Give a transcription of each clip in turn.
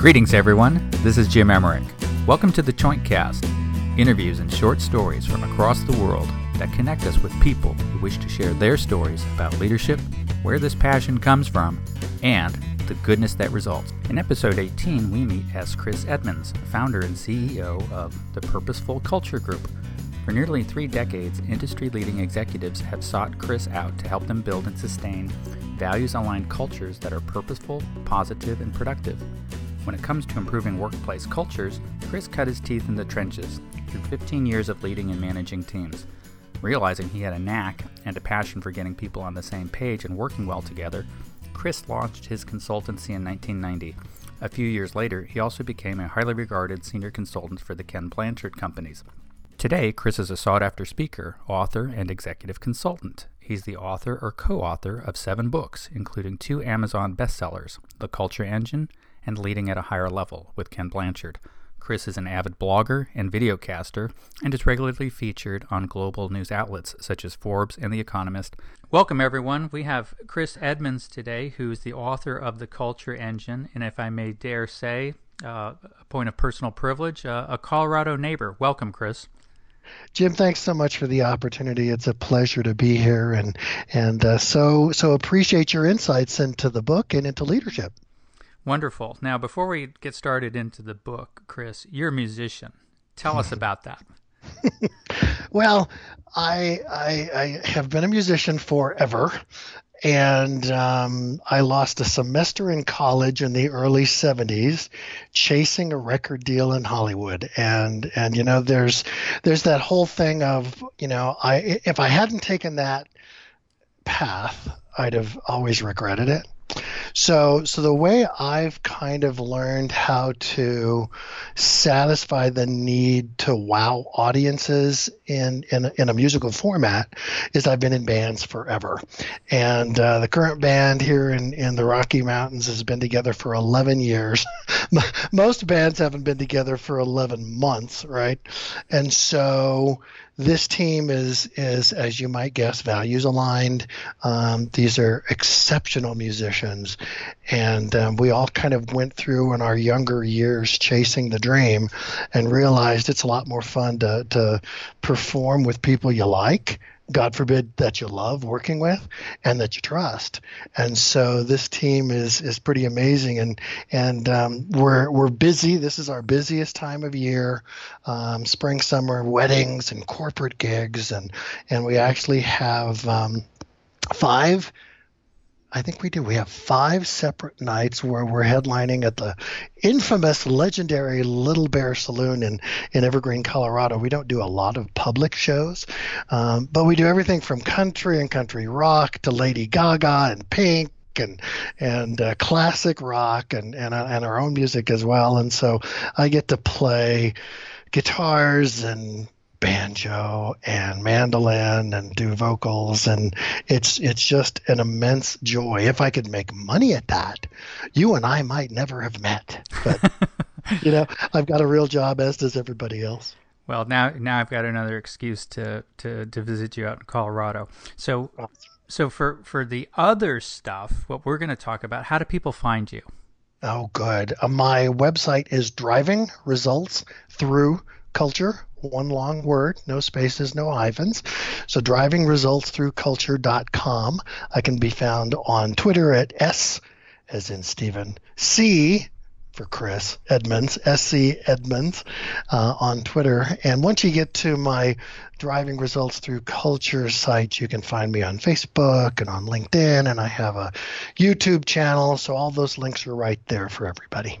Greetings, everyone. This is Jim Emmerich. Welcome to the Jointcast, interviews and short stories from across the world that connect us with people who wish to share their stories about leadership, where this passion comes from, and the goodness that results. In episode 18, we meet S. Chris Edmonds, founder and CEO of the Purposeful Culture Group. For nearly three decades, industry leading executives have sought Chris out to help them build and sustain values aligned cultures that are purposeful, positive, and productive. When it comes to improving workplace cultures, Chris cut his teeth in the trenches through 15 years of leading and managing teams. Realizing he had a knack and a passion for getting people on the same page and working well together, Chris launched his consultancy in 1990. A few years later, he also became a highly regarded senior consultant for the Ken Blanchard Companies. Today, Chris is a sought after speaker, author, and executive consultant. He's the author or co author of seven books, including two Amazon bestsellers The Culture Engine and Leading at a Higher Level with Ken Blanchard. Chris is an avid blogger and videocaster and is regularly featured on global news outlets such as Forbes and The Economist. Welcome, everyone. We have Chris Edmonds today, who's the author of The Culture Engine, and if I may dare say, uh, a point of personal privilege, uh, a Colorado neighbor. Welcome, Chris. Jim, thanks so much for the opportunity. It's a pleasure to be here, and and uh, so so appreciate your insights into the book and into leadership. Wonderful. Now, before we get started into the book, Chris, you're a musician. Tell us about that. well, I, I, I have been a musician forever, and um, I lost a semester in college in the early '70s, chasing a record deal in Hollywood. And and you know, there's there's that whole thing of you know, I if I hadn't taken that path, I'd have always regretted it. So, so the way I've kind of learned how to satisfy the need to wow audiences in in a, in a musical format is I've been in bands forever, and uh, the current band here in in the Rocky Mountains has been together for 11 years. Most bands haven't been together for 11 months, right? And so this team is is as you might guess values aligned. Um, these are exceptional musicians. And um, we all kind of went through in our younger years chasing the dream and realized it's a lot more fun to, to perform with people you like God forbid that you love working with and that you trust. And so this team is is pretty amazing, and and um, we're we're busy. This is our busiest time of year, um, spring, summer, weddings and corporate gigs, and and we actually have um, five I think we do. We have five separate nights where we're headlining at the infamous, legendary Little Bear Saloon in, in Evergreen, Colorado. We don't do a lot of public shows, um, but we do everything from country and country rock to Lady Gaga and Pink and and uh, classic rock and and uh, and our own music as well. And so I get to play guitars and banjo and mandolin and do vocals and it's it's just an immense joy. If i could make money at that you and i might never have met. But you know i've got a real job as does everybody else. Well now now i've got another excuse to to, to visit you out in colorado. So so for for the other stuff what we're going to talk about how do people find you? Oh good. Uh, my website is driving results through culture one long word, no spaces, no hyphens. So driving results through culture.com. I can be found on Twitter at S as in Stephen C for Chris Edmonds, SC Edmonds uh, on Twitter. And once you get to my driving results through culture site, you can find me on Facebook and on LinkedIn. And I have a YouTube channel. So all those links are right there for everybody.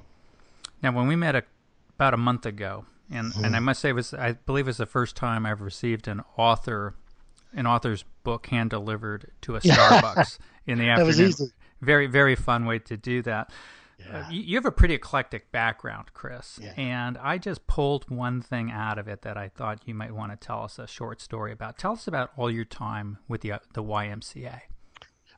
Now, when we met a, about a month ago, and mm-hmm. and I must say, it was I believe it's the first time I've received an author, an author's book hand delivered to a Starbucks in the afternoon. That was easy. Very very fun way to do that. Yeah. Uh, you, you, have a pretty eclectic background, Chris, yeah. and I just pulled one thing out of it that I thought you might want to tell us a short story about. Tell us about all your time with the uh, the YMCA.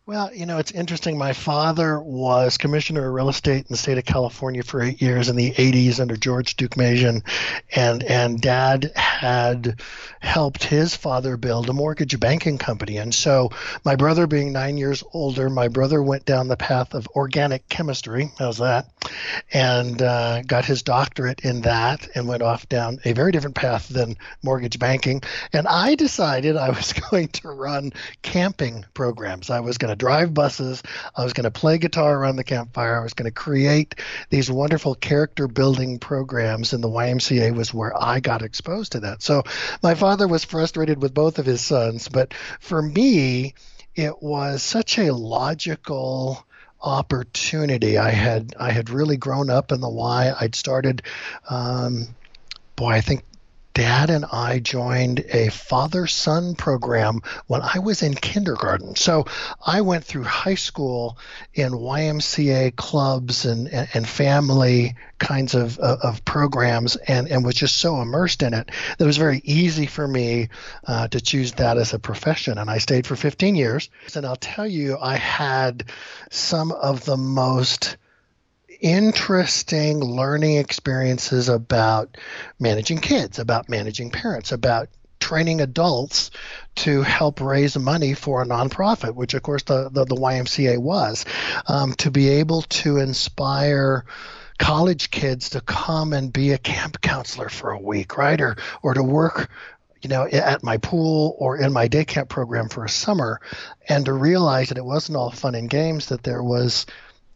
Well, you know, it's interesting. My father was commissioner of real estate in the state of California for eight years in the 80s under George Deukmejian, and and Dad had helped his father build a mortgage banking company. And so, my brother, being nine years older, my brother went down the path of organic chemistry. How's that? And uh, got his doctorate in that, and went off down a very different path than mortgage banking. And I decided I was going to run camping programs. I was going to drive buses. I was going to play guitar around the campfire. I was going to create these wonderful character building programs, and the YMCA was where I got exposed to that. So my father was frustrated with both of his sons, but for me, it was such a logical opportunity. I had I had really grown up in the Y. I'd started, um, boy, I think dad and I joined a father son program when I was in kindergarten. So I went through high school in YMCA clubs and, and, and family kinds of, of programs and, and was just so immersed in it that it was very easy for me uh, to choose that as a profession. And I stayed for 15 years. And I'll tell you, I had some of the most interesting learning experiences about managing kids, about managing parents, about training adults to help raise money for a nonprofit, which of course the, the, the YMCA was, um, to be able to inspire college kids to come and be a camp counselor for a week, right? Or, or to work you know, at my pool or in my day camp program for a summer, and to realize that it wasn't all fun and games, that there was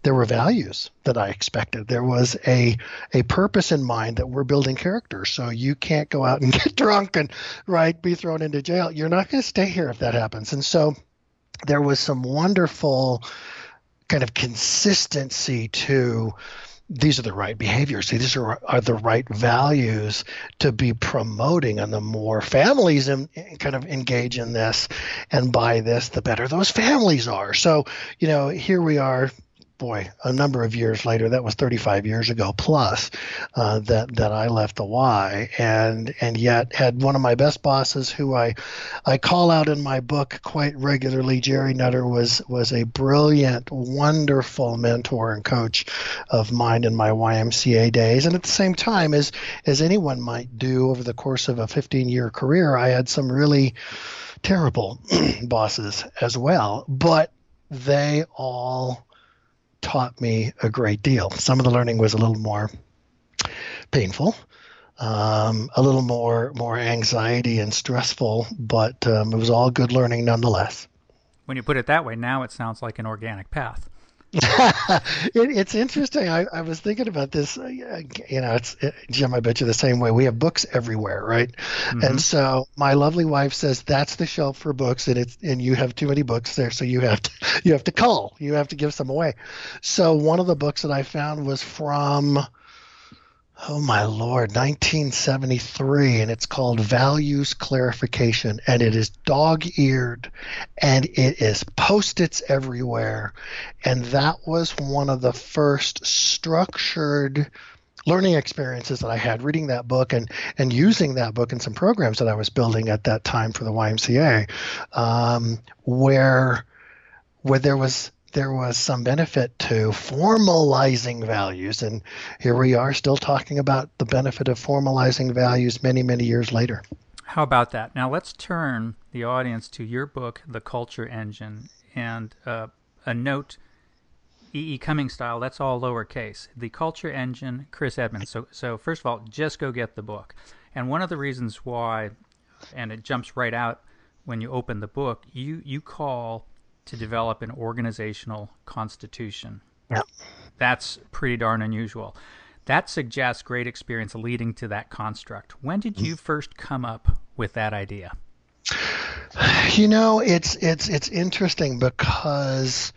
there were values that I expected. There was a a purpose in mind that we're building characters. So you can't go out and get drunk and right be thrown into jail. You're not going to stay here if that happens. And so there was some wonderful kind of consistency to these are the right behaviors. These are, are the right values to be promoting, and the more families in, kind of engage in this and buy this, the better those families are. So, you know, here we are boy, a number of years later, that was 35 years ago plus, uh, that that I left the Y, and and yet had one of my best bosses who I I call out in my book quite regularly. Jerry Nutter was was a brilliant, wonderful mentor and coach of mine in my YMCA days, and at the same time, as as anyone might do over the course of a 15 year career, I had some really terrible bosses as well, but they all taught me a great deal. Some of the learning was a little more painful, um, a little more more anxiety and stressful, but um, it was all good learning nonetheless. When you put it that way, now it sounds like an organic path. it, it's interesting. I, I, was thinking about this. Uh, you know, it's it, Jim. I bet you the same way. We have books everywhere, right? Mm-hmm. And so my lovely wife says that's the shelf for books, and it's and you have too many books there, so you have to you have to cull. You have to give some away. So one of the books that I found was from oh my lord 1973 and it's called values clarification and it is dog-eared and it is post-its everywhere and that was one of the first structured learning experiences that I had reading that book and and using that book in some programs that I was building at that time for the YMCA um, where where there was there was some benefit to formalizing values. And here we are still talking about the benefit of formalizing values many, many years later. How about that? Now let's turn the audience to your book, The Culture Engine, and uh, a note. E. E. Cummings style, that's all lowercase. The Culture Engine, Chris Edmonds. So, so first of all, just go get the book. And one of the reasons why, and it jumps right out when you open the book, you you call to develop an organizational constitution. Yeah. That's pretty darn unusual. That suggests great experience leading to that construct. When did you mm. first come up with that idea? You know, it's it's it's interesting because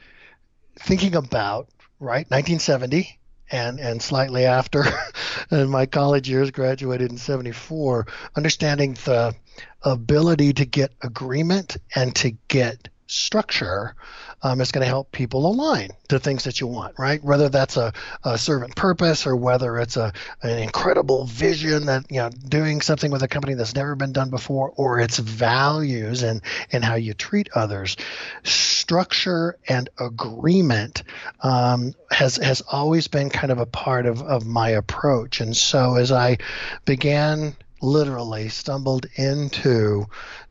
thinking about right 1970 and and slightly after in my college years graduated in 74 understanding the ability to get agreement and to get structure um, is going to help people align to things that you want, right? Whether that's a, a servant purpose or whether it's a an incredible vision that you know doing something with a company that's never been done before, or its values and and how you treat others. Structure and agreement um, has has always been kind of a part of of my approach, and so as I began literally stumbled into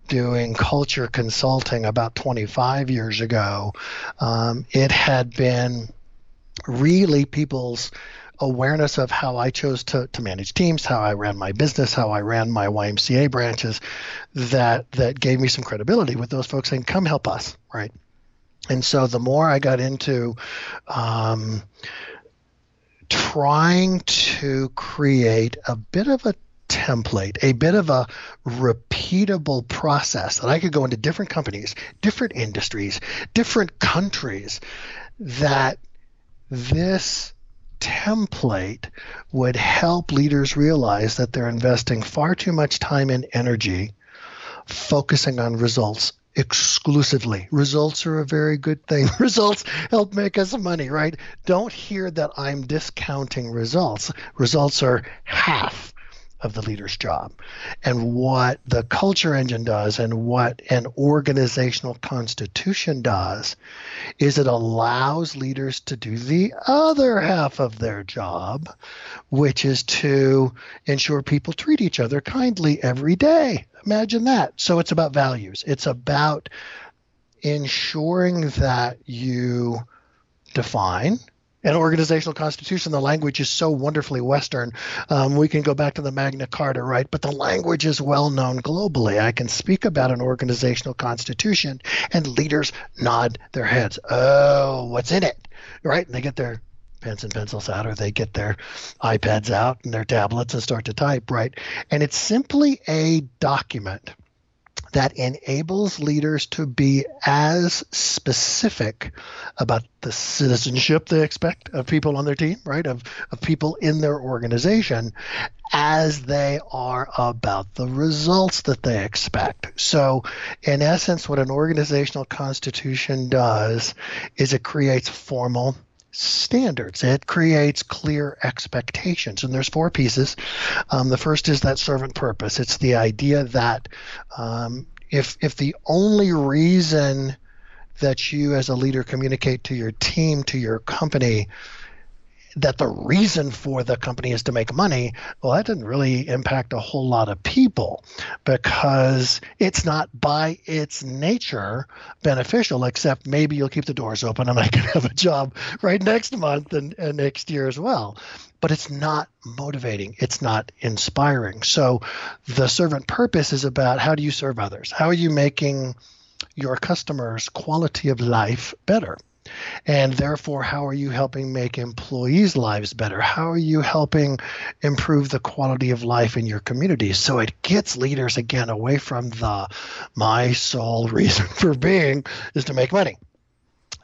doing culture consulting about 25 years ago, um, it had been really people's awareness of how I chose to, to manage teams, how I ran my business, how I ran my YMCA branches, that that gave me some credibility with those folks saying, "Come help us," right? And so the more I got into um, trying to create a bit of a template, a bit of a repeatable process that I could go into different companies, different industries, different countries, that this template would help leaders realize that they're investing far too much time and energy focusing on results exclusively. Results are a very good thing. results help make us money, right? Don't hear that I'm discounting results. Results are half of the leader's job. And what the culture engine does and what an organizational constitution does is it allows leaders to do the other half of their job, which is to ensure people treat each other kindly every day. Imagine that. So it's about values. It's about ensuring that you define an organizational constitution, the language is so wonderfully Western. Um, we can go back to the Magna Carta, right? But the language is well known globally. I can speak about an organizational constitution, and leaders nod their heads. Oh, what's in it? Right? And they get their pens and pencils out, or they get their iPads out and their tablets and start to type, right? And it's simply a document that enables leaders to be as specific about the citizenship they expect of people on their team, right? Of, of people in their organization as they are about the results that they expect. So, in essence, what an organizational constitution does is it creates formal standards. It creates clear expectations. And there's four pieces. Um, the first is that servant purpose. It's the idea that um, if if the only reason that you as a leader communicate to your team, to your company, that the reason for the company is to make money, well, that doesn't really impact a whole lot of people because it's not by its nature beneficial, except maybe you'll keep the doors open and I can have a job right next month and, and next year as well. But it's not motivating, it's not inspiring. So the servant purpose is about how do you serve others? How are you making your customers' quality of life better? And therefore, how are you helping make employees' lives better? How are you helping improve the quality of life in your community? So it gets leaders again away from the my sole reason for being is to make money.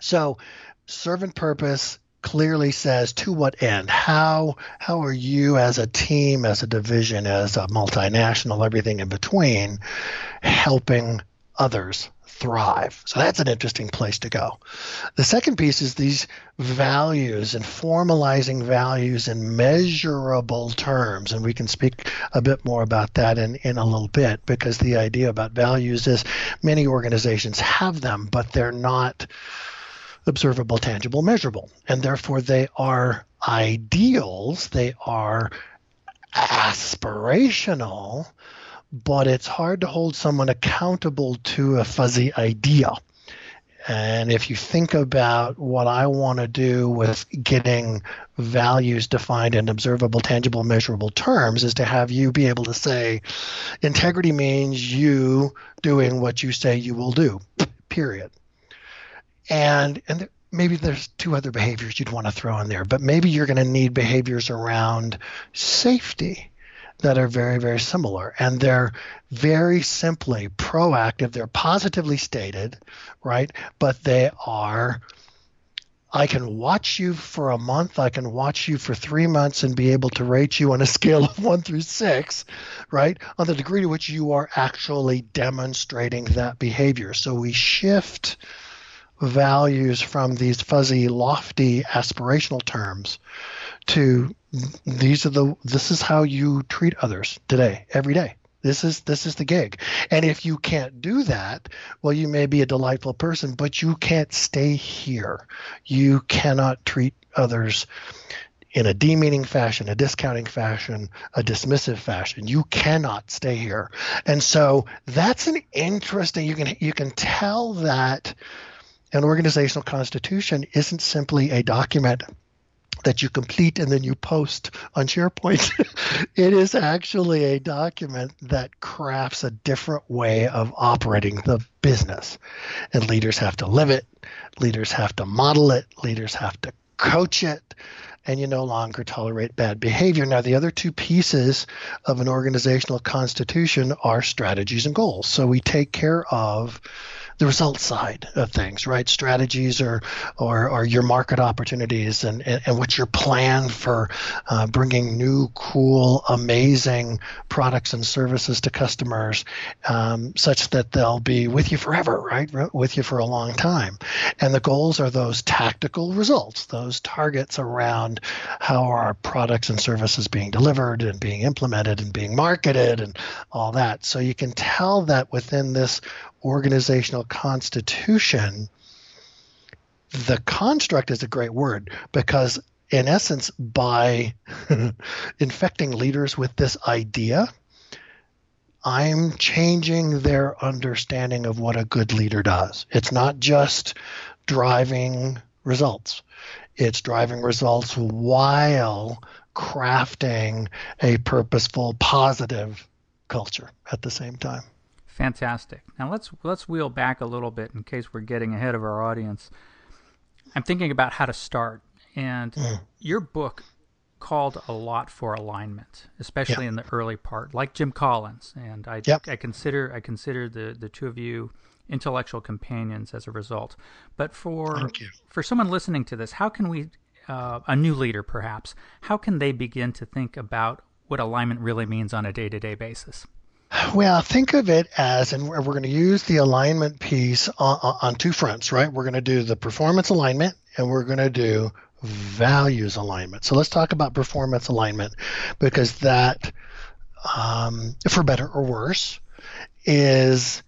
So servant purpose clearly says to what end how how are you as a team as a division as a multinational everything in between helping others thrive. So that's an interesting place to go. The second piece is these values and formalizing values in measurable terms. And we can speak a bit more about that in, in a little bit because the idea about values is many organizations have them, but they're not observable, tangible, measurable. And therefore they are ideals, they are aspirational but it's hard to hold someone accountable to a fuzzy idea. And if you think about what I want to do with getting values defined in observable, tangible, measurable terms, is to have you be able to say, integrity means you doing what you say you will do, period. And, and maybe there's two other behaviors you'd want to throw in there, but maybe you're going to need behaviors around safety that are very, very similar. And they're very simply proactive. They're positively stated, right? But they are I can watch you for a month, I can watch you for three months and be able to rate you on a scale of one through six, right? On the degree to which you are actually demonstrating that behavior. So we shift values from these fuzzy, lofty, aspirational terms to these are the this is how you treat others today, every day. This is this is the gig. And if you can't do that, well, you may be a delightful person, but you can't stay here. You cannot treat others in a demeaning fashion, a discounting fashion, a dismissive fashion. You cannot stay here. And so that's an interesting you can you can tell that an organizational constitution isn't simply a document that you complete and then you post on SharePoint. it is actually a document that crafts a different way of operating the business. And leaders have to live it, leaders have to model it, leaders have to coach it, and you no longer tolerate bad behavior. Now, the other two pieces of an organizational constitution are strategies and goals. So we take care of the result side of things, right? Strategies or or, or your market opportunities and, and, and what's your plan for uh, bringing new, cool, amazing products and services to customers um, such that they'll be with you forever, right? With you for a long time. And the goals are those tactical results, those targets around how are products and services being delivered and being implemented and being marketed and all that. So you can tell that within this organizational constitution, the construct is a great word because, in essence, by infecting leaders with this idea, I'm changing their understanding of what a good leader does. It's not just driving results, it's driving results while crafting a purposeful, positive culture at the same time. Fantastic. Now let's let's wheel back a little bit in case we're getting ahead of our audience. I'm thinking about how to start, and mm. your book called a lot for alignment, especially in the early part, like Jim Collins. And I yep. I consider I consider the the two of you intellectual companions as a result. But for for someone listening to this, how can we uh, a new leader perhaps how can they begin to think about what alignment really means on a day to day basis? Well, think of it as, and we're, going to use the alignment piece on, on two fronts, right? We're going to do the performance alignment and we're going to do values alignment. So let's talk about performance alignment because that, um, for better or worse, is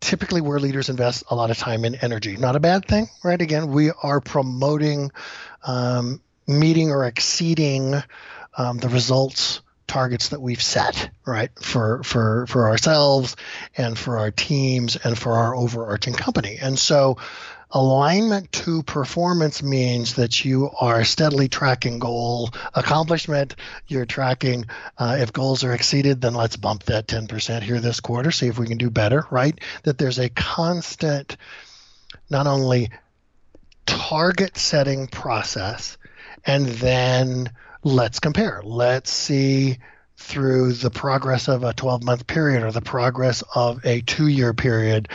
typically where leaders invest a lot of time and energy. Not a bad thing, right? Again, we are promoting um, meeting or exceeding um, the results targets that we've set, right, for for for ourselves and for our teams and for our overarching company. And so alignment to performance means that you are steadily tracking goal accomplishment. You're tracking uh, if goals are exceeded, then let's bump that 10% here this quarter, see if we can do better, right? That there's a constant, not only target setting process, and then let's compare. Let's see through the progress of a 12 month period or the progress of a two year period.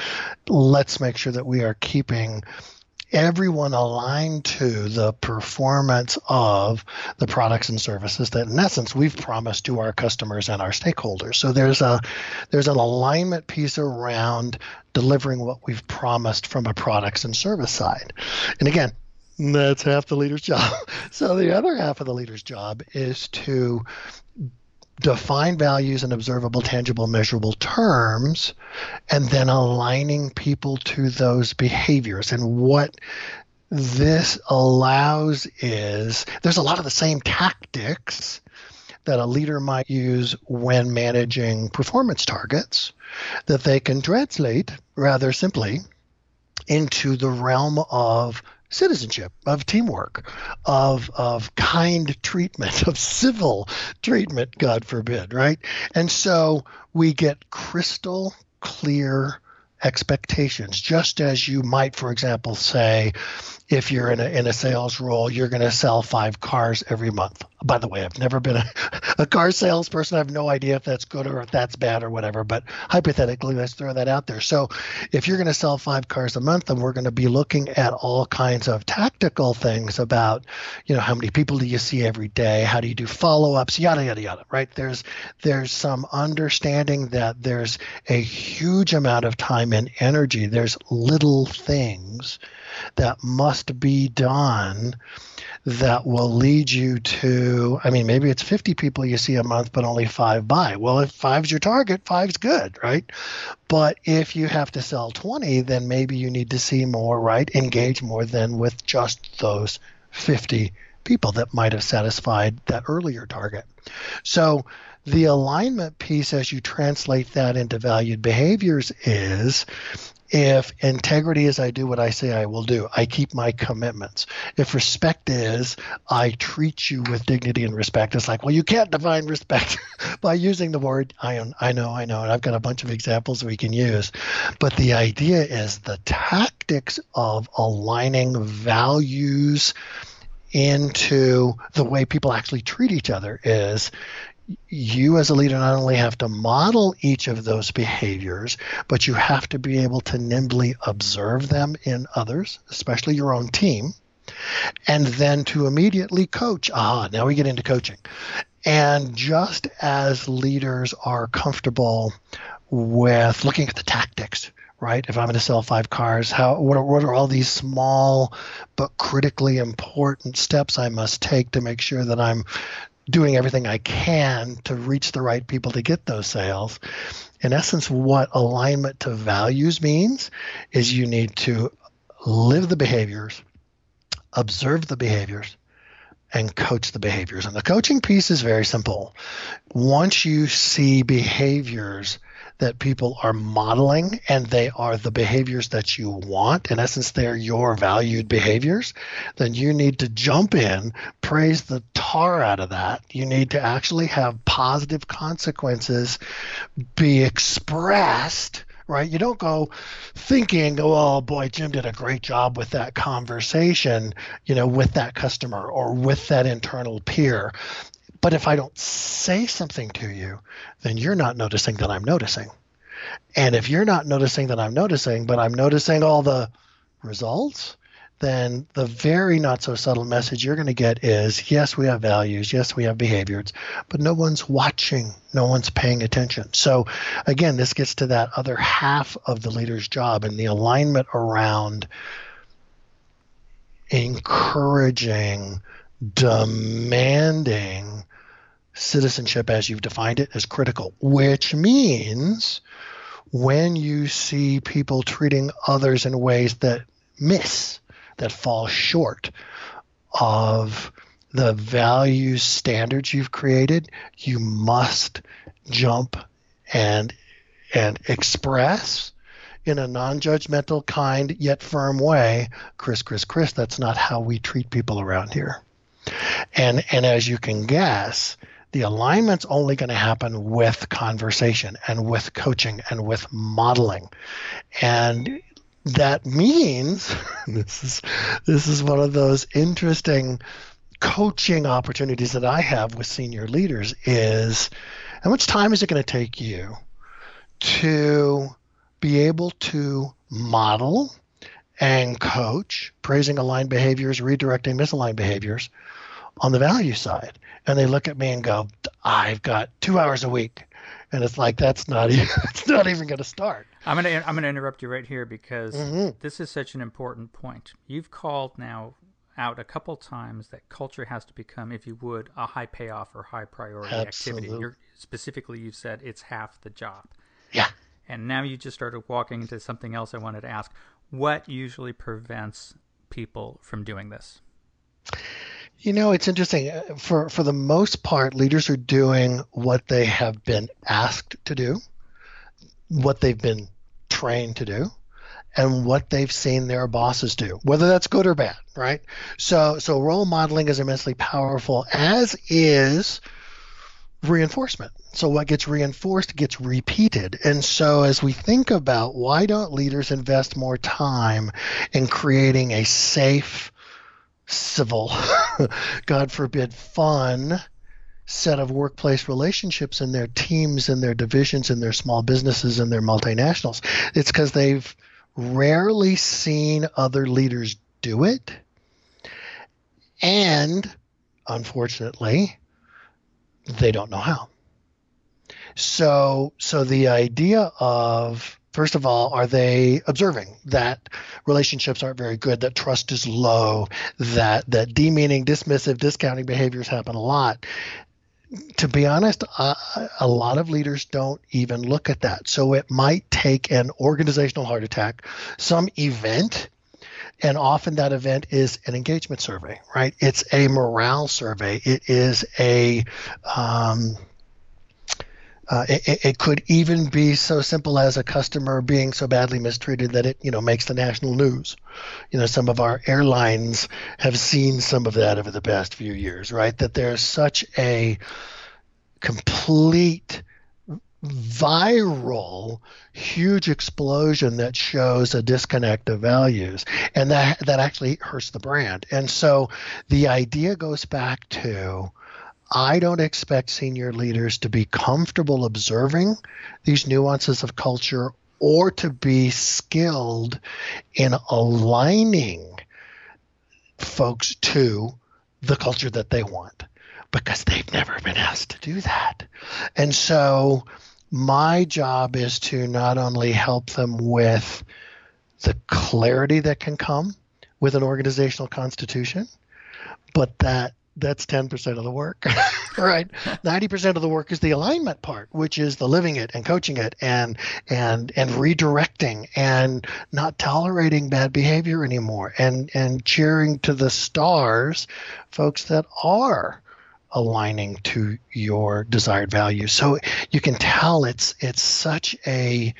Let's make sure that we are keeping everyone aligned to the performance of the products and services that in essence we've promised to our customers and our stakeholders so there's a there's an alignment piece around delivering what we've promised from a products and service side and again that's half the leader's job. So the other half of the leader's job is to define values in observable, tangible, measurable terms, and then aligning people to those behaviors. And what this allows is there's a lot of the same tactics that a leader might use when managing performance targets that they can translate rather simply into the realm of citizenship, of teamwork, of of kind treatment, of civil treatment, God forbid, right? And so we get crystal clear expectations, just as you might, for example, say, if you're in a, in a sales role, you're going to sell five cars every month. By the way, I've never been a, a car salesperson. I have no idea if that's good or if that's bad or whatever, but hypothetically, let's throw that out there. So if you're going to sell five cars a month, then we're going to be looking at all kinds of tactical things about, you know, how many people do you see every day? How do you do follow ups? Yada, yada, yada, right? There's, there's some understanding that there's a huge amount of time and energy. There's little things that must be done that will lead you to i mean maybe it's 50 people you see a month but only five buy. Well if five's your target five's good right? But if you have to sell 20 then maybe you need to see more right? Engage more than with just those 50 people that might have satisfied that earlier target. So the alignment piece as you translate that into valued behaviors is if integrity is I do what I say I will do, I keep my commitments. If respect is I treat you with dignity and respect, it's like, well, you can't define respect by using the word I, I know, I know. And I've got a bunch of examples we can use. But the idea is the tactics of aligning values into the way people actually treat each other is you as a leader not only have to model each of those behaviors, but you have to be able to nimbly observe them in others, especially your own team, and then to immediately coach. Ah, now we get into coaching. And just as leaders are comfortable with looking at the tactics, right? If I'm going to sell five cars, how what are, what are all these small but critically important steps I must take to make sure that I'm doing everything I can to reach the right people to get those sales. In essence, what alignment to values means is you need to live the behaviors, observe the behaviors, and coach the behaviors. And the coaching piece is very simple. Once you see behaviors that people are modeling and they are the behaviors that you want, in essence, they're your valued behaviors, then you need to jump in, praise the tar out of that. You need to actually have positive consequences be expressed right? You don't go thinking, oh boy, Jim did a great job with that conversation, you know, with that customer or with that internal peer. But if I don't say something to you, then you're not noticing that I'm noticing. And if you're not noticing that I'm noticing, but I'm noticing all the results, then the very not so subtle message you're going to get is yes, we have values, yes, we have behaviors, but no one's watching, no one's paying attention. So, again, this gets to that other half of the leader's job and the alignment around encouraging, demanding citizenship as you've defined it is critical, which means when you see people treating others in ways that miss, that fall short of the value standards you've created, you must jump and and express in a non-judgmental, kind yet firm way, Chris, Chris, Chris, that's not how we treat people around here. And and as you can guess, the alignment's only going to happen with conversation and with coaching and with modeling. And that means this is this is one of those interesting coaching opportunities that I have with senior leaders is how much time is it going to take you to be able to model and coach praising aligned behaviors, redirecting misaligned behaviors on the value side? and they look at me and go, "I've got two hours a week," and it's like that's not even it's not even going to start. I'm gonna I'm gonna interrupt you right here because mm-hmm. this is such an important point. You've called now out a couple times that culture has to become, if you would, a high payoff or high priority activity. You're, specifically, you said it's half the job. Yeah. And now you just started walking into something else I wanted to ask. What usually prevents people from doing this? You know, it's interesting. Uh, for for the most part, leaders are doing what they have been asked to do, what they've been trained to do, and what they've seen their bosses do, whether that's good or bad, right? So so role modeling is immensely powerful, as is reinforcement. So what gets reinforced gets repeated. And so as we think about why don't leaders invest more time in creating a safe, civil, God forbid, fun set of workplace relationships in their teams and their divisions and their small businesses and their multinationals. It's because they've rarely seen other leaders do it. And unfortunately, they don't know how. So, so the idea of first of all, are they observing that relationships aren't very good, that trust is low, that that demeaning, dismissive, discounting behaviors happen a lot? To be honest, uh, a lot of leaders don't even look at that. So it might take an organizational heart attack, some event and often that event is an engagement survey, right? It's a morale survey. It is a um, uh, it, it, could even be so simple as a customer being so badly mistreated that it, you know, makes the national news. You know, some of our airlines have seen some of that over the past few years, right? That there's such a complete viral huge explosion that shows a disconnect of values and that that actually hurts the brand and so the idea goes back to I don't expect senior leaders to be comfortable observing these nuances of culture or to be skilled in aligning folks to the culture that they want because they've never been asked to do that. And so my job is to not only help them with the clarity that can come with an organizational constitution, but that that's 10% of the work right 90% of the work is the alignment part which is the living it and coaching it and and and redirecting and not tolerating bad behavior anymore and and cheering to the stars folks that are aligning to your desired values. So you can tell it's it's such a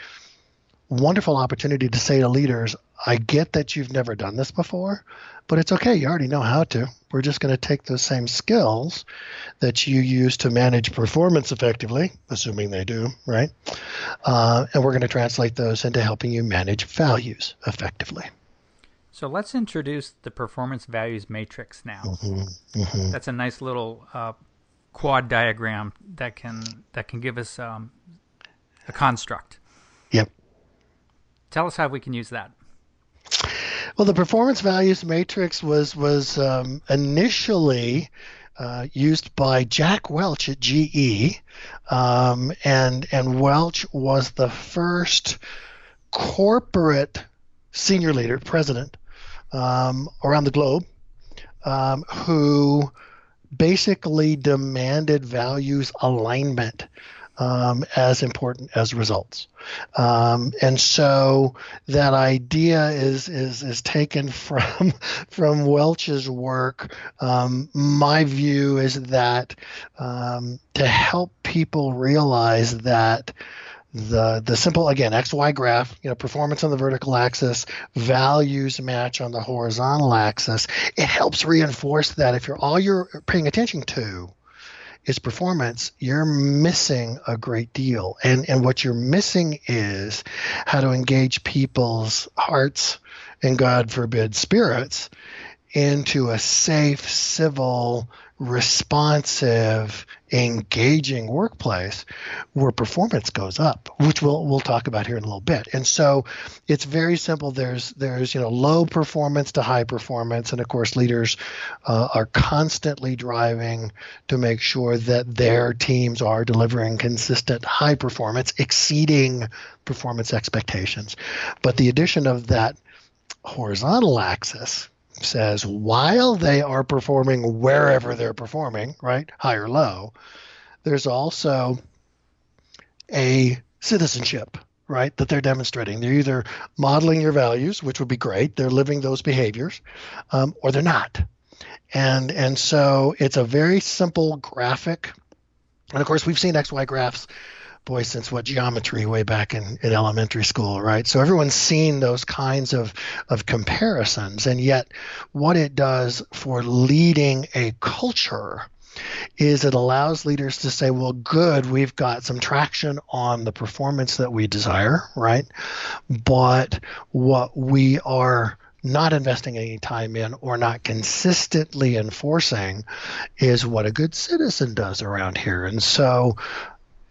wonderful opportunity to say to leaders, I get that you've never done this before, but it's okay. You already know how to. We're just going to take those same skills that you use to manage performance effectively, assuming they do, right? Uh, and we're going to translate those into helping you manage values effectively. So let's introduce the performance values matrix now. Mm-hmm, mm-hmm. That's a nice little uh, quad diagram that can that can give us um, a construct. Yep. Tell us how we can use that. Well, the performance values matrix was was um, initially uh, used by Jack Welch at GE, um, and and Welch was the first corporate senior leader, president um, around the globe um, who basically demanded values alignment um, as important as results. Um, and so that idea is is is taken from from Welch's work. Um, my view is that um, to help people realize that the the simple again xy graph you know performance on the vertical axis values match on the horizontal axis it helps reinforce that if you're all you're paying attention to is performance you're missing a great deal. And and what you're missing is how to engage people's hearts and god forbid spirits into a safe civil responsive, engaging workplace where performance goes up, which we'll we'll talk about here in a little bit. And so it's very simple. There's there's you know low performance to high performance, and of course leaders uh, are constantly driving to make sure that their teams are delivering consistent high performance, exceeding performance expectations. But the addition of that horizontal axis says while they are performing wherever they're performing, right, high or low, there's also a citizenship, right, that they're demonstrating. They're either modeling your values, which would be great, they're living those behaviors, um, or they're not. And and so it's a very simple graphic. And of course, we've seen XY graphs boy, since what geometry way back in, in elementary school, right? So everyone's seen those kinds of, of comparisons. And yet, what it does for leading a culture is it allows leaders to say, well, good, we've got some traction on the performance that we desire, right? But what we are not investing any time in or not consistently enforcing is what a good citizen does around here. And so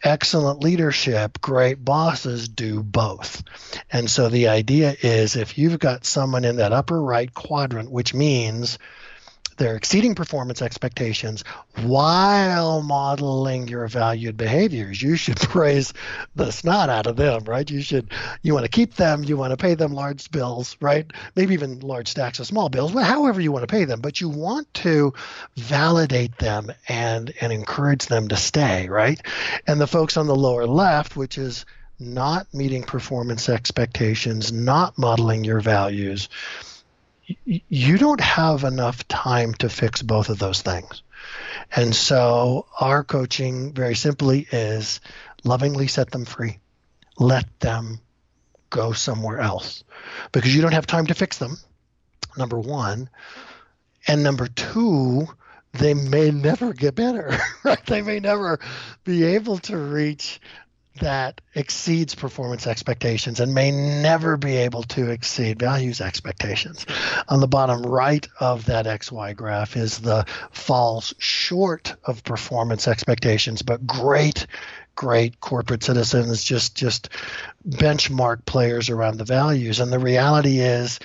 excellent leadership, great bosses do both. And so the idea is if you've got someone in that upper right quadrant, which means they're exceeding performance expectations while modeling your valued behaviors. You should praise the snot out of them, right? You should you want to keep them, you want to pay them large bills, right? Maybe even large stacks of small bills, however you want to pay them, but you want to validate them and and encourage them to stay, right? And the folks on the lower left, which is not meeting performance expectations, not modeling your values, you don't have enough time to fix both of those things. And so our coaching very simply is lovingly set them free. Let them go somewhere else because you don't have time to fix them. Number 1, and number 2, they may never get better, right? They may never be able to reach that exceeds performance expectations and may never be able to exceed values expectations. On the bottom right of that XY graph is the falls short of performance expectations, but great great corporate citizens just just benchmark players around the values and the reality is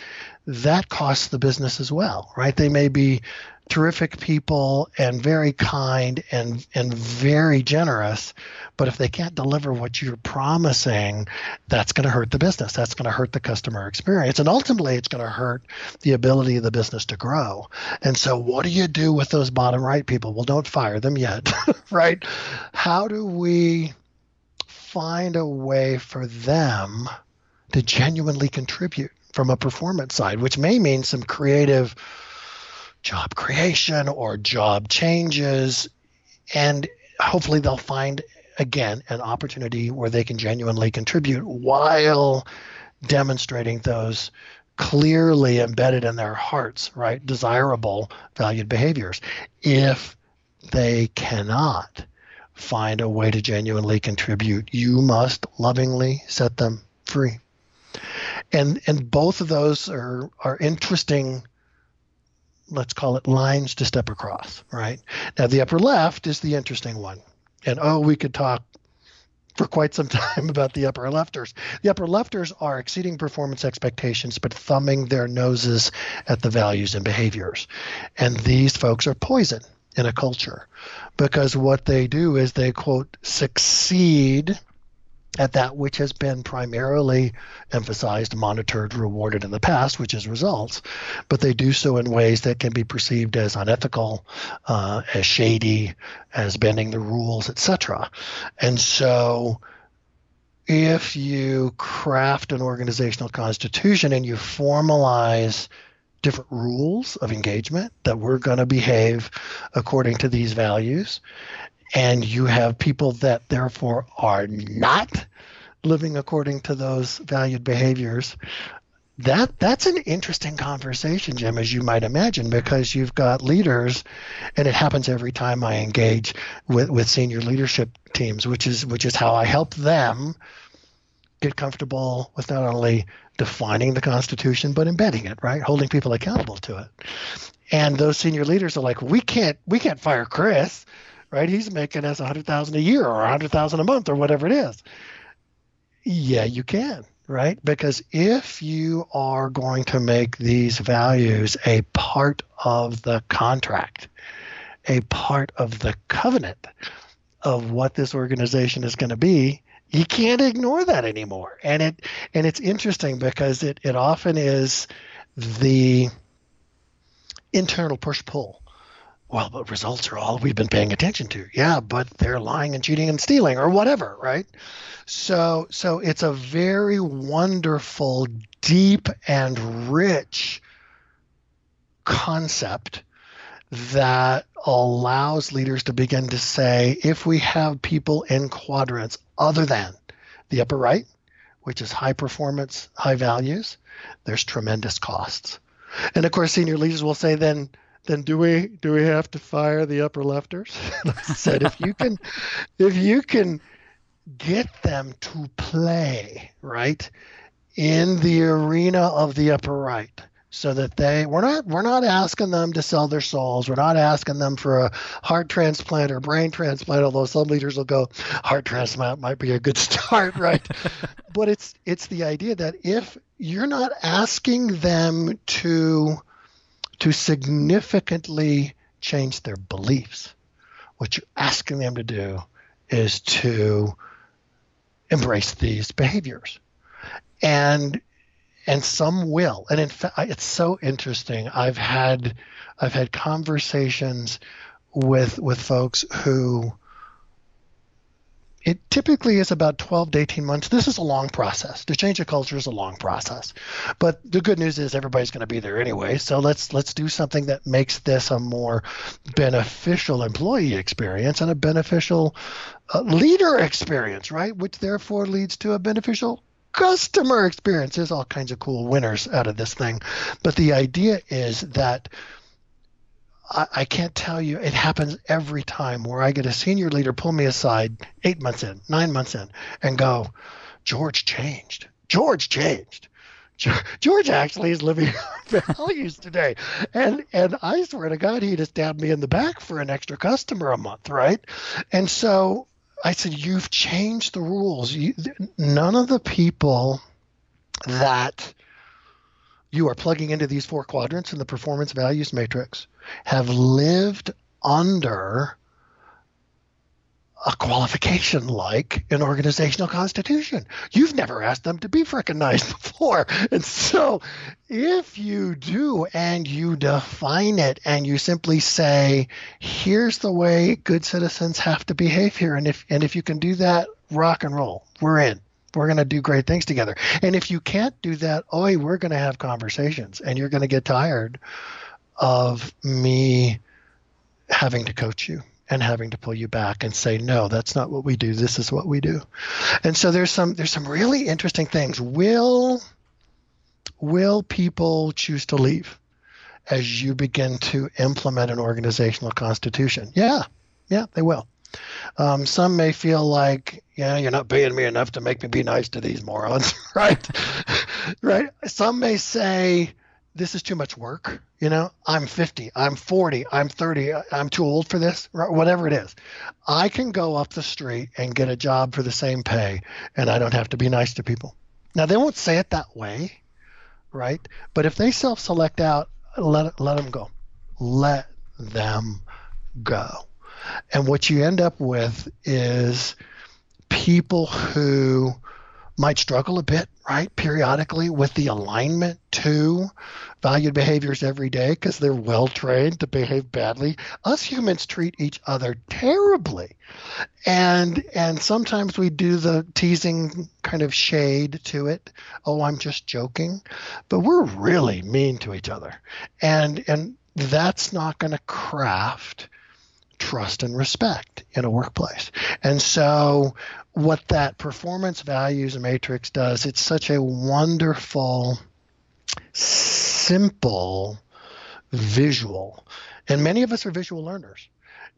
that costs the business as well right? They may be terrific people and very kind and and very generous but if they can't deliver what you're promising that's going to hurt the business. That's going to hurt the customer experience. And ultimately it's going to hurt the ability of the business to grow. And so what do you do with those bottom right people? Well don't fire them yet right? How do we find a way for them to genuinely contribute from a performance side which may mean some creative job creation or job changes. And hopefully they'll find, again, an opportunity where they can genuinely contribute while demonstrating those clearly embedded in their hearts, right, desirable valued behaviors. If they cannot find a way to genuinely contribute, you must lovingly set them free. And and both of those are are interesting let's call it lines to step across, right? Now, the upper left is the interesting one. And oh, we could talk for quite some time about the upper lefters. The upper lefters are exceeding performance expectations, but thumbing their noses at the values and behaviors. And these folks are poison in a culture because what they do is they, quote, succeed at that which has been primarily emphasized, monitored, rewarded in the past, which is results, but they do so in ways that can be perceived as unethical, uh, as shady, as bending the rules, etc. And so, if you craft an organizational constitution and you formalize different rules of engagement that we're going to behave according to these values and you have people that therefore are not living according to those valued behaviors. That that's an interesting conversation jim as you might imagine because you've got leaders and it happens every time i engage with, with senior leadership teams which is which is how i help them get comfortable with not only defining the constitution but embedding it right? Holding people accountable to it. And those senior leaders are like we can't we can't fire chris right? He's making us a hundred thousand a year or a hundred thousand a month or whatever it is. Yeah, you can, right? Because if you are going to make these values a part of the contract, a part of the covenant of what this organization is going to be, you can't ignore that anymore. And it and it's interesting because it, it often is the internal push pull well, but results are all we've been paying attention to. Yeah, but they're lying and cheating and stealing or whatever, right? So so it's a very wonderful, deep and rich concept that allows leaders to begin to say if we have people in quadrants other than the upper right, which is high performance, high values, there's tremendous costs. And of course, senior leaders will say then then do we do we have to fire the upper lefters? I said, if you can, if you can get them to play right in the arena of the upper right, so that they we're not we're not asking them to sell their souls. We're not asking them for a heart transplant or brain transplant. Although some leaders will go, heart transplant might be a good start, right? but it's it's the idea that if you're not asking them to to significantly change their beliefs. What you're asking them to do is to embrace these behaviors. And and some will. And in fact, it's so interesting. I've had I've had conversations with with folks who it typically is about 12 to 18 months. This is a long process. To change a culture is a long process. But the good news is everybody's going to be there anyway. So let's let's do something that makes this a more beneficial employee experience and a beneficial uh, leader experience, right? Which therefore leads to a beneficial customer experience. There's all kinds of cool winners out of this thing. But the idea is that I, I can't tell you. It happens every time where I get a senior leader pull me aside eight months in, nine months in, and go, George changed. George changed. George actually is living values today. And and I swear to God, he'd have stabbed me in the back for an extra customer a month, right? And so I said, You've changed the rules. You, none of the people that you are plugging into these four quadrants in the performance values matrix have lived under a qualification like an organizational constitution. You've never asked them to be nice before. And so if you do and you define it and you simply say, here's the way good citizens have to behave here. And if and if you can do that, rock and roll. We're in. We're going to do great things together. And if you can't do that, oi, we're going to have conversations and you're going to get tired of me having to coach you and having to pull you back and say no that's not what we do. This is what we do. And so there's some there's some really interesting things. Will will people choose to leave as you begin to implement an organizational constitution? Yeah. Yeah they will um, some may feel like yeah you're not paying me enough to make me be nice to these morons right right some may say this is too much work. You know, I'm 50, I'm 40, I'm 30, I'm too old for this, whatever it is. I can go up the street and get a job for the same pay, and I don't have to be nice to people. Now, they won't say it that way, right? But if they self select out, let, let them go. Let them go. And what you end up with is people who might struggle a bit, right, periodically with the alignment to valued behaviors every day because they're well trained to behave badly. Us humans treat each other terribly. And and sometimes we do the teasing kind of shade to it. Oh, I'm just joking. But we're really mean to each other. And and that's not going to craft trust and respect in a workplace. And so what that performance values matrix does, it's such a wonderful, simple visual. And many of us are visual learners.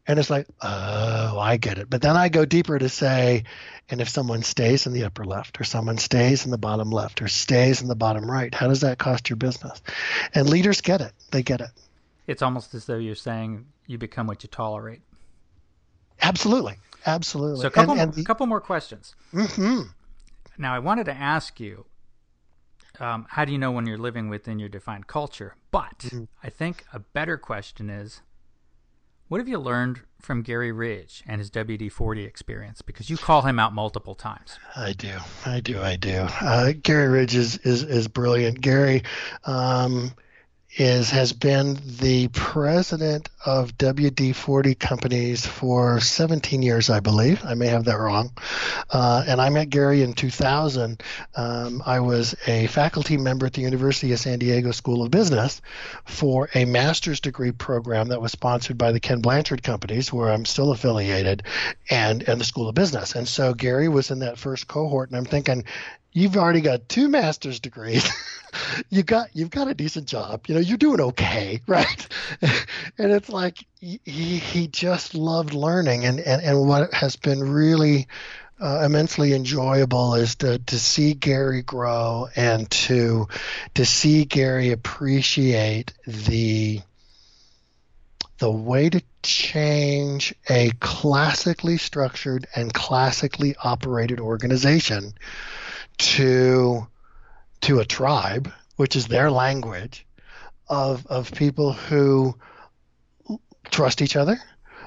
And it's like, oh, I get it. But then I go deeper to say, and if someone stays in the upper left, or someone stays in the bottom left, or stays in the bottom right, how does that cost your business? And leaders get it. They get it. It's almost as though you're saying you become what you tolerate. Absolutely. Absolutely. So a couple, and, and the, a couple more questions. Mm-hmm. Now, I wanted to ask you, um, how do you know when you're living within your defined culture? But mm-hmm. I think a better question is, what have you learned from Gary Ridge and his WD 40 experience? Because you call him out multiple times. I do. I do. I do. Uh, Gary Ridge is, is, is brilliant. Gary um, is has been the president of WD-40 companies for 17 years, I believe. I may have that wrong. Uh, and I met Gary in 2000. Um, I was a faculty member at the University of San Diego School of Business for a master's degree program that was sponsored by the Ken Blanchard companies, where I'm still affiliated, and and the School of Business. And so Gary was in that first cohort, and I'm thinking, you've already got two master's degrees. you got you've got a decent job. You know you're doing okay right? And it's like he, he just loved learning. And, and and what has been really uh, immensely enjoyable is to, to see Gary grow and to to see Gary appreciate the the way to change a classically structured and classically operated organization to to a tribe, which is their language, of of people who trust each other,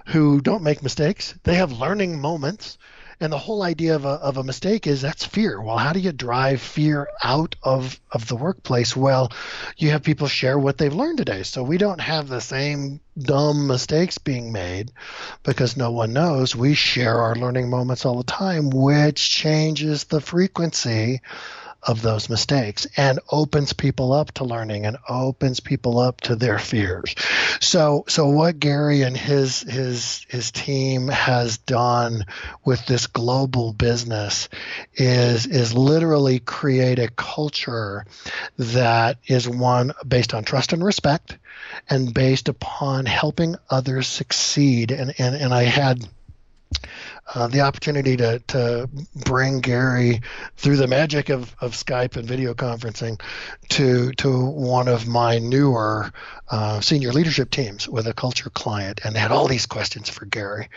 who don't make mistakes. They have learning moments and the whole idea of a, of a mistake is that's fear. Well, how do you drive fear out of, of the workplace? Well, you have people share what they've learned today. So we don't have the same dumb mistakes being made because no one knows. We share our learning moments all the time, which changes the frequency of those mistakes and opens people up to learning and opens people up to their fears. So so what Gary and his his his team has done with this global business is is literally create a culture that is one based on trust and respect and based upon helping others succeed and and, and I had uh, the opportunity to, to bring Gary through the magic of, of Skype and video conferencing to to one of my newer uh, senior leadership teams with a culture client and they had all these questions for Gary,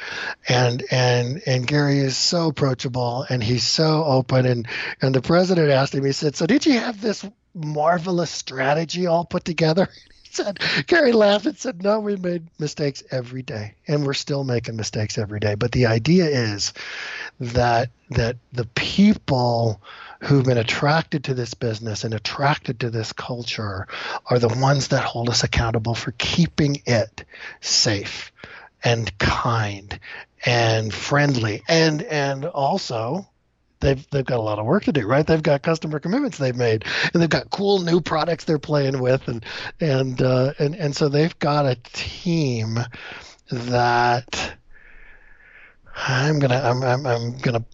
and and and Gary is so approachable and he's so open. And and the president asked him he said so did you have this marvelous strategy all put together said, Gary laughed and said, No, we made mistakes every day, and we're still making mistakes every day. But the idea is that that the people who've been attracted to this business and attracted to this culture are the ones that hold us accountable for keeping it safe and kind and friendly and and also they've they've got a lot of work to do, right? They've got customer commitments they've made, and they've got cool new products they're playing with, and and uh, and and so they've got a team that I'm gonna I'm I'm, I'm gonna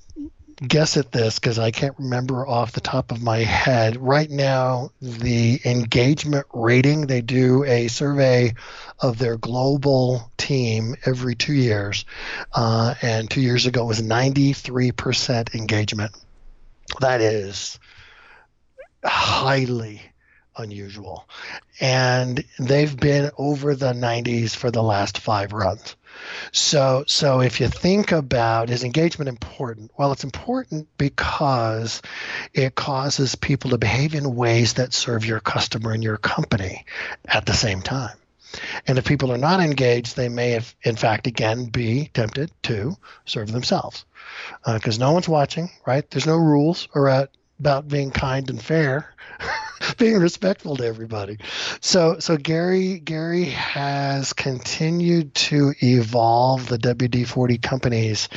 guess at this because I can't remember off the top of my head. Right now, the engagement rating, they do a survey of their global team every two years. Uh, and two years ago, it was 93% engagement. That is highly unusual. And they've been over the 90s for the last five runs. So, so if you think about is engagement important? Well, it's important because it causes people to behave in ways that serve your customer and your company at the same time. And if people are not engaged, they may, have, in fact, again, be tempted to serve themselves because uh, no one's watching, right? There's no rules about, about being kind and fair. being respectful to everybody. So so Gary Gary has continued to evolve the WD-40 companies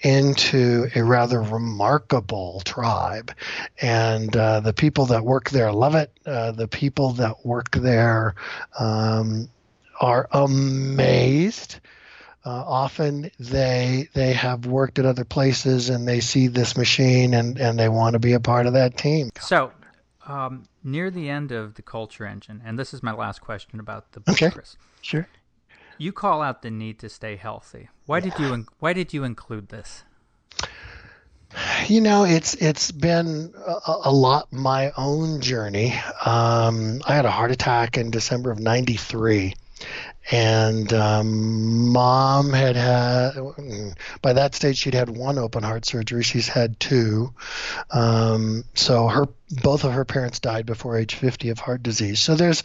into a rather remarkable tribe, and uh, the people that work there love it. Uh, the people that work there um, are amazed. Uh, often they they have worked at other places and they see this machine and, and they want to be a part of that team. So um, near the end of the culture engine, and this is my last question about the book, okay. Chris. Sure. You call out the need to stay healthy. Why did you Why did you include this? You know, it's it's been a, a lot my own journey. Um, I had a heart attack in December of '93, and um, mom had had by that stage she'd had one open heart surgery. She's had two. Um, so her both of her parents died before age 50 of heart disease. So there's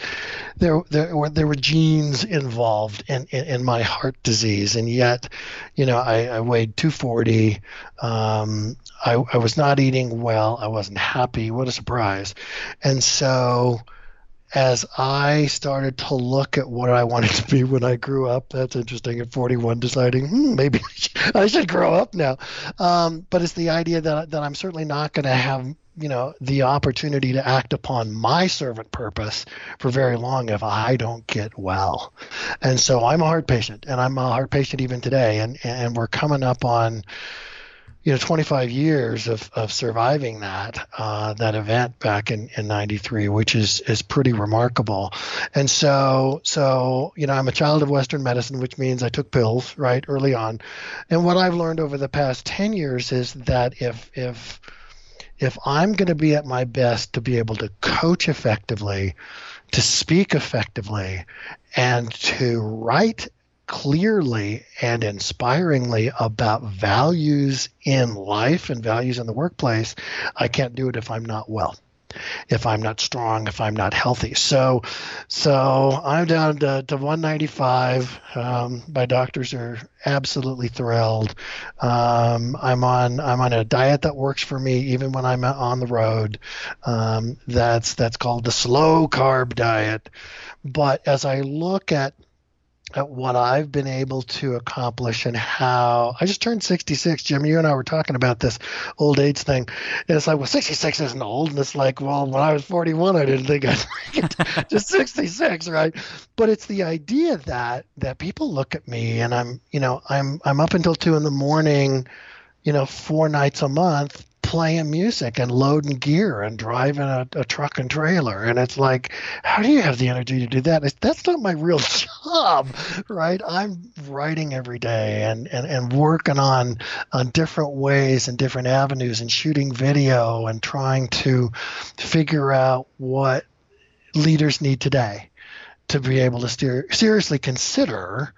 there there were there were genes involved in, in, in my heart disease. And yet you know I, I weighed 240 um, I, I was not eating well. I wasn't happy. What a surprise. And so as I started to look at what I wanted to be when I grew up. That's interesting. At 41, deciding hmm, maybe I should grow up now. Um, but it's the idea that that I'm certainly not going to have you know the opportunity to act upon my servant purpose for very long if I don't get well. And so I'm a heart patient, and I'm a heart patient even today. And and we're coming up on you know 25 years of, of surviving that uh, that event back in, in 93 which is is pretty remarkable. And so so you know i'm a child of western medicine which means i took pills right early on. And what i've learned over the past 10 years is that if if if i'm going to be at my best to be able to coach effectively to speak effectively and to write clearly and inspiringly about values in life and values in the workplace, I can't do it if I'm not well if I'm not strong, if I'm not healthy. So, so I'm down to, to 195. Um, my doctors are absolutely thrilled. Um, I'm on I'm on a diet that works for me even when I'm on the road. Um, that's that's called the slow carb diet. But as I look at at what I've been able to accomplish and how I just turned 66. Jim, you and I were talking about this old age thing. And it's like, well, 66 isn't old. And it's like, well, when I was 41, I didn't think I'd make it to 66, right? But it's the idea that that people look at me and I'm, you know, I'm I'm up until two in the morning, you know, four nights a month playing music and loading gear and driving a, a, truck and trailer. And it's like, how do you have the energy to do that? It's, that's not my real job, right? I'm writing every day and, and, and working on, on different ways and different avenues and shooting video and trying to figure out what leaders need today to be able to steer, seriously consider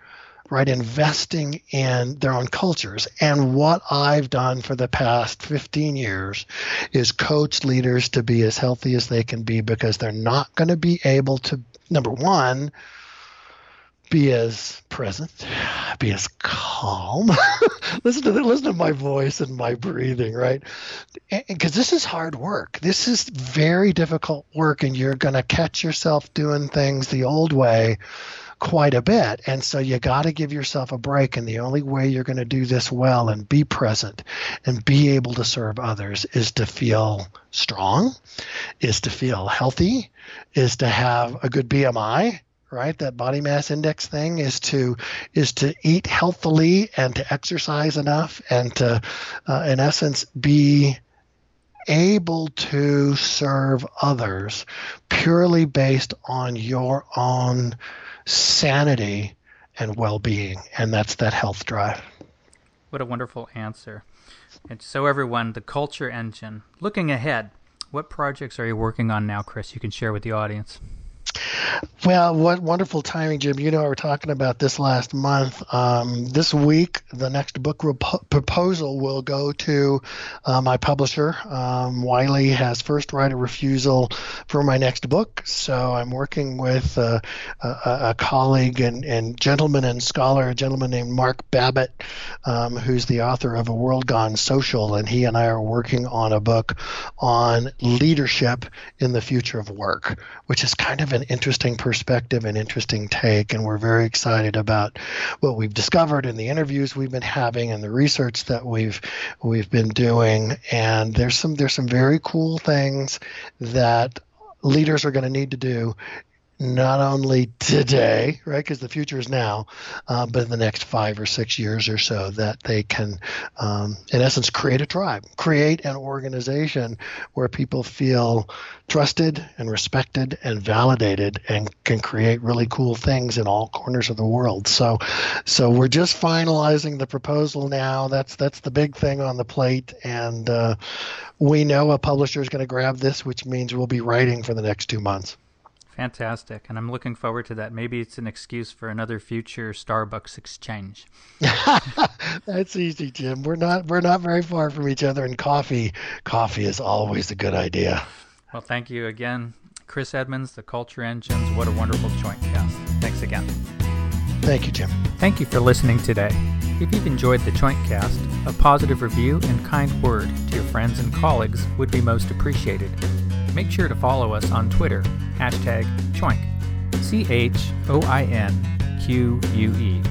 right? Investing in their own cultures. And what I've done for the past 15 years is coach leaders to be as healthy as they can be because they're not going to be able to, number one, be as present, be as calm. listen to the, listen to my voice and my breathing, right? Because this is hard work. This is very difficult work, and you're going to catch yourself doing things the old way quite a bit. And so you got to give yourself a break. And the only way you're going to do this well and be present and be able to serve others is to feel strong, is to feel healthy, is to have a good BMI right that body mass index thing is to is to eat healthily and to exercise enough and to uh, in essence be able to serve others purely based on your own sanity and well being, and that's that health drive. What a wonderful answer. And so, everyone, the culture engine. Looking ahead, what projects are you working on now, Chris? You can share with the audience. Well, what wonderful timing, Jim. You know, we were talking about this last month. Um, this week, the next book rep- proposal will go to uh, my publisher. Um, Wiley has first right of refusal for my next book. So I'm working with uh, a, a, colleague and, and, gentleman and scholar, a gentleman named Mark Babbitt, um, who's the author of A World Gone Social. And he and I are working on a book on leadership in the future of work, which is kind of an interesting perspective and interesting take. And we're very excited about what we've discovered in the interviews we've been having and the research that we've we've been doing. And there's some there's some very cool things that leaders are going to need to do not only today, right, because the future is now, uh, but in the next five or six years or so, that they can, um, in essence, create a tribe, create an organization where people feel trusted and respected and validated, and can create really cool things in all corners of the world. So, so we're just finalizing the proposal now. That's that's the big thing on the plate, and uh, we know a publisher is going to grab this, which means we'll be writing for the next two months. Fantastic. And I'm looking forward to that. Maybe it's an excuse for another future Starbucks exchange. That's easy, Jim. We're not we're not very far from each other and coffee coffee is always a good idea. Well, thank you again, Chris Edmonds, the Culture Engines. What a wonderful joint cast. Thanks again. Thank you, Jim. Thank you for listening today. If you've enjoyed the joint cast, a positive review and kind word to your friends and colleagues would be most appreciated make sure to follow us on Twitter, hashtag Choinque, C H O I N Q U E.